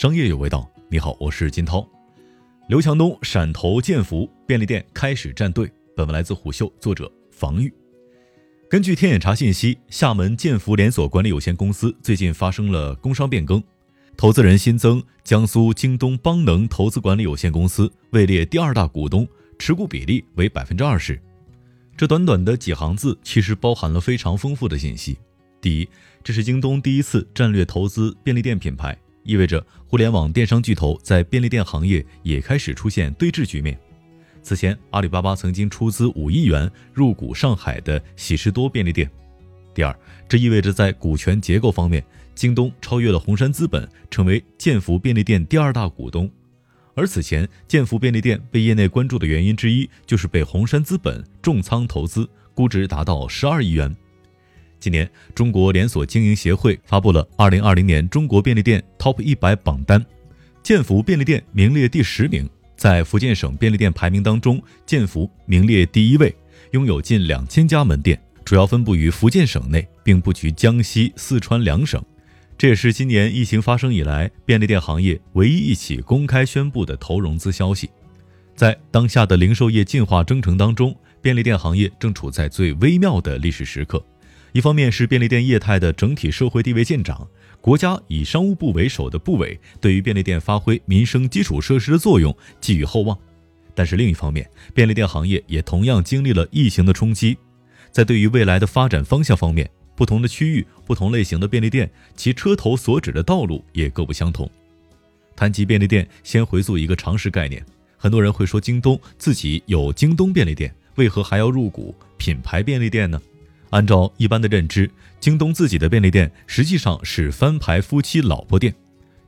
商业有味道。你好，我是金涛。刘强东闪投建福便利店开始站队。本文来自虎嗅，作者防御。根据天眼查信息，厦门建福连锁管理有限公司最近发生了工商变更，投资人新增江苏京东邦能投资管理有限公司，位列第二大股东，持股比例为百分之二十。这短短的几行字，其实包含了非常丰富的信息。第一，这是京东第一次战略投资便利店品牌，意味着互联网电商巨头在便利店行业也开始出现对峙局面。此前，阿里巴巴曾经出资五亿元入股上海的喜事多便利店。第二，这意味着在股权结构方面，京东超越了红杉资本，成为建福便利店第二大股东。而此前，建福便利店被业内关注的原因之一，就是被红杉资本重仓投资，估值达到十二亿元。今年，中国连锁经营协会发布了二零二零年中国便利店 TOP 一百榜单，建福便利店名列第十名。在福建省便利店排名当中，建福名列第一位，拥有近两千家门店，主要分布于福建省内，并布局江西、四川两省。这也是今年疫情发生以来，便利店行业唯一一起公开宣布的投融资消息。在当下的零售业进化征程当中，便利店行业正处在最微妙的历史时刻。一方面是便利店业态的整体社会地位见长，国家以商务部为首的部委对于便利店发挥民生基础设施的作用寄予厚望；但是另一方面，便利店行业也同样经历了疫情的冲击，在对于未来的发展方向方面。不同的区域、不同类型的便利店，其车头所指的道路也各不相同。谈及便利店，先回溯一个常识概念：很多人会说，京东自己有京东便利店，为何还要入股品牌便利店呢？按照一般的认知，京东自己的便利店实际上是翻牌夫妻老婆店，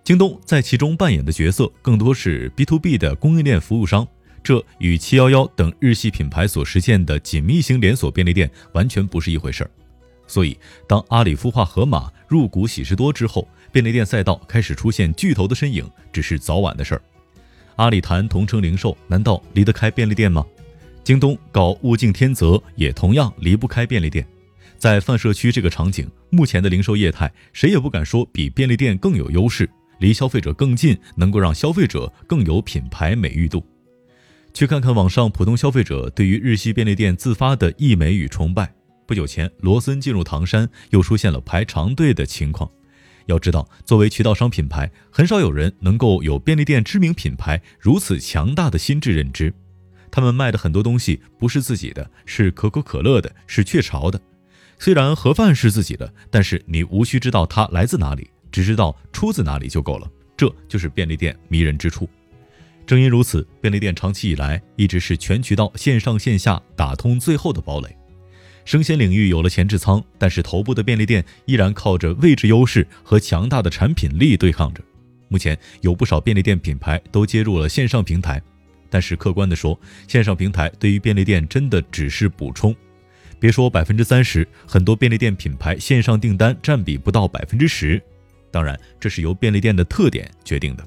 京东在其中扮演的角色更多是 B to B 的供应链服务商，这与七幺幺等日系品牌所实现的紧密型连锁便利店完全不是一回事儿。所以，当阿里孵化盒马入股喜事多之后，便利店赛道开始出现巨头的身影，只是早晚的事儿。阿里谈同城零售，难道离得开便利店吗？京东搞物竞天择，也同样离不开便利店。在泛社区这个场景，目前的零售业态，谁也不敢说比便利店更有优势，离消费者更近，能够让消费者更有品牌美誉度。去看看网上普通消费者对于日系便利店自发的溢美与崇拜。不久前，罗森进入唐山，又出现了排长队的情况。要知道，作为渠道商品牌，很少有人能够有便利店知名品牌如此强大的心智认知。他们卖的很多东西不是自己的，是可口可乐的，是雀巢的。虽然盒饭是自己的，但是你无需知道它来自哪里，只知道出自哪里就够了。这就是便利店迷人之处。正因如此，便利店长期以来一直是全渠道线上线下打通最后的堡垒。生鲜领域有了前置仓，但是头部的便利店依然靠着位置优势和强大的产品力对抗着。目前有不少便利店品牌都接入了线上平台，但是客观的说，线上平台对于便利店真的只是补充。别说百分之三十，很多便利店品牌线上订单占比不到百分之十。当然，这是由便利店的特点决定的。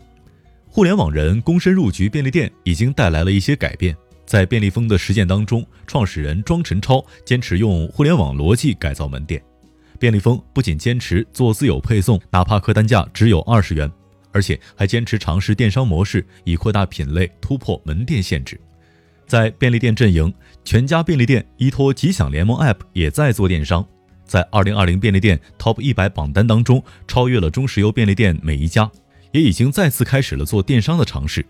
互联网人躬身入局便利店，已经带来了一些改变。在便利蜂的实践当中，创始人庄晨超坚持用互联网逻辑改造门店。便利蜂不仅坚持做自有配送，哪怕客单价只有二十元，而且还坚持尝试电商模式，以扩大品类，突破门店限制。在便利店阵营，全家便利店依托吉祥联盟 App 也在做电商，在二零二零便利店 Top 一百榜单当中超越了中石油便利店每一家，也已经再次开始了做电商的尝试。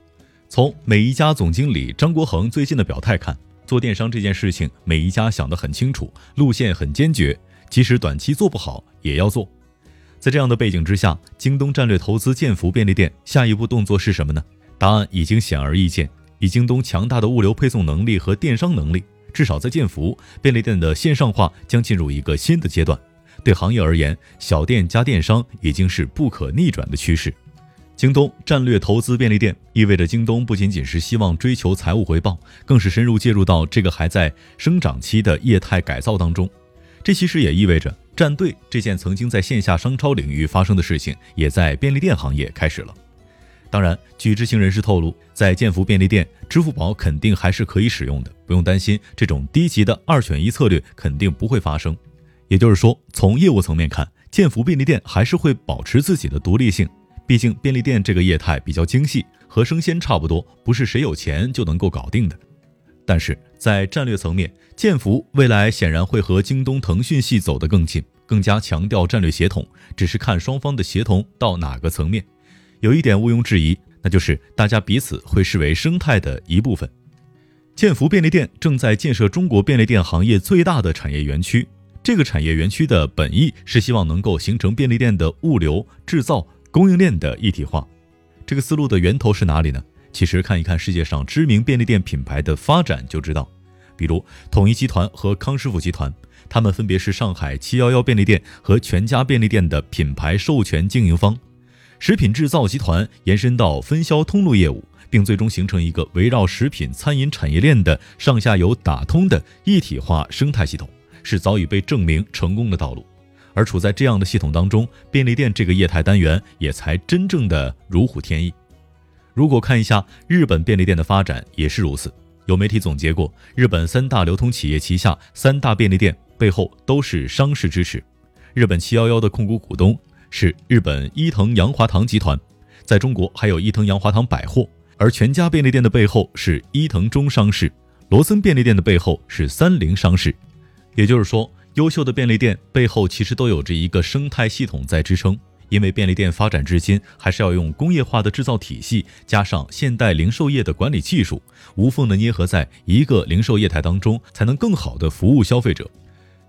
从每一家总经理张国恒最近的表态看，做电商这件事情，每一家想得很清楚，路线很坚决，即使短期做不好也要做。在这样的背景之下，京东战略投资建福便利店，下一步动作是什么呢？答案已经显而易见，以京东强大的物流配送能力和电商能力，至少在建福便利店的线上化将进入一个新的阶段。对行业而言，小店加电商已经是不可逆转的趋势。京东战略投资便利店，意味着京东不仅仅是希望追求财务回报，更是深入介入到这个还在生长期的业态改造当中。这其实也意味着站队这件曾经在线下商超领域发生的事情，也在便利店行业开始了。当然，据知情人士透露，在建福便利店，支付宝肯定还是可以使用的，不用担心这种低级的二选一策略肯定不会发生。也就是说，从业务层面看，建福便利店还是会保持自己的独立性。毕竟便利店这个业态比较精细，和生鲜差不多，不是谁有钱就能够搞定的。但是在战略层面，建福未来显然会和京东、腾讯系走得更近，更加强调战略协同，只是看双方的协同到哪个层面。有一点毋庸置疑，那就是大家彼此会视为生态的一部分。建福便利店正在建设中国便利店行业最大的产业园区。这个产业园区的本意是希望能够形成便利店的物流、制造、供应链的一体化。这个思路的源头是哪里呢？其实看一看世界上知名便利店品牌的发展就知道。比如统一集团和康师傅集团，他们分别是上海七幺幺便利店和全家便利店的品牌授权经营方。食品制造集团延伸到分销通路业务。并最终形成一个围绕食品餐饮产业链的上下游打通的一体化生态系统，是早已被证明成功的道路。而处在这样的系统当中，便利店这个业态单元也才真正的如虎添翼。如果看一下日本便利店的发展，也是如此。有媒体总结过，日本三大流通企业旗下三大便利店背后都是商事支持。日本七幺幺的控股股东是日本伊藤洋华堂集团，在中国还有伊藤洋华堂百货。而全家便利店的背后是伊藤忠商事，罗森便利店的背后是三菱商事。也就是说，优秀的便利店背后其实都有着一个生态系统在支撑。因为便利店发展至今，还是要用工业化的制造体系，加上现代零售业的管理技术，无缝的捏合在一个零售业态当中，才能更好的服务消费者。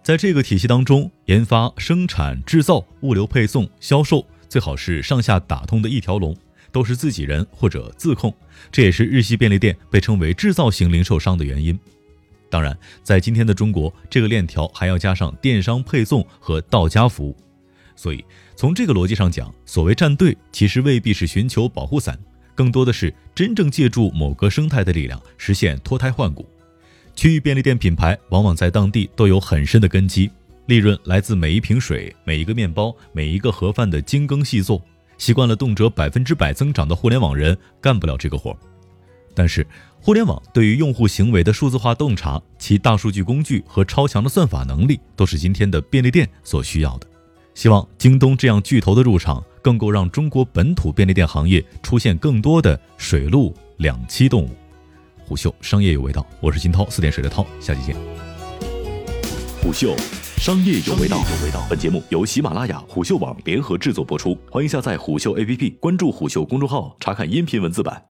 在这个体系当中，研发、生产、制造、物流配送、销售，最好是上下打通的一条龙。都是自己人或者自控，这也是日系便利店被称为制造型零售商的原因。当然，在今天的中国，这个链条还要加上电商配送和到家服务。所以，从这个逻辑上讲，所谓站队，其实未必是寻求保护伞，更多的是真正借助某个生态的力量，实现脱胎换骨。区域便利店品牌往往在当地都有很深的根基，利润来自每一瓶水、每一个面包、每一个盒饭的精耕细作。习惯了动辄百分之百增长的互联网人干不了这个活，但是互联网对于用户行为的数字化洞察，其大数据工具和超强的算法能力，都是今天的便利店所需要的。希望京东这样巨头的入场，更够让中国本土便利店行业出现更多的水陆两栖动物。虎嗅商业有味道，我是金涛，四点水的涛，下期见。虎嗅。商业有味道。本节目由喜马拉雅、虎嗅网联合制作播出，欢迎下载虎嗅 APP，关注虎嗅公众号，查看音频文字版。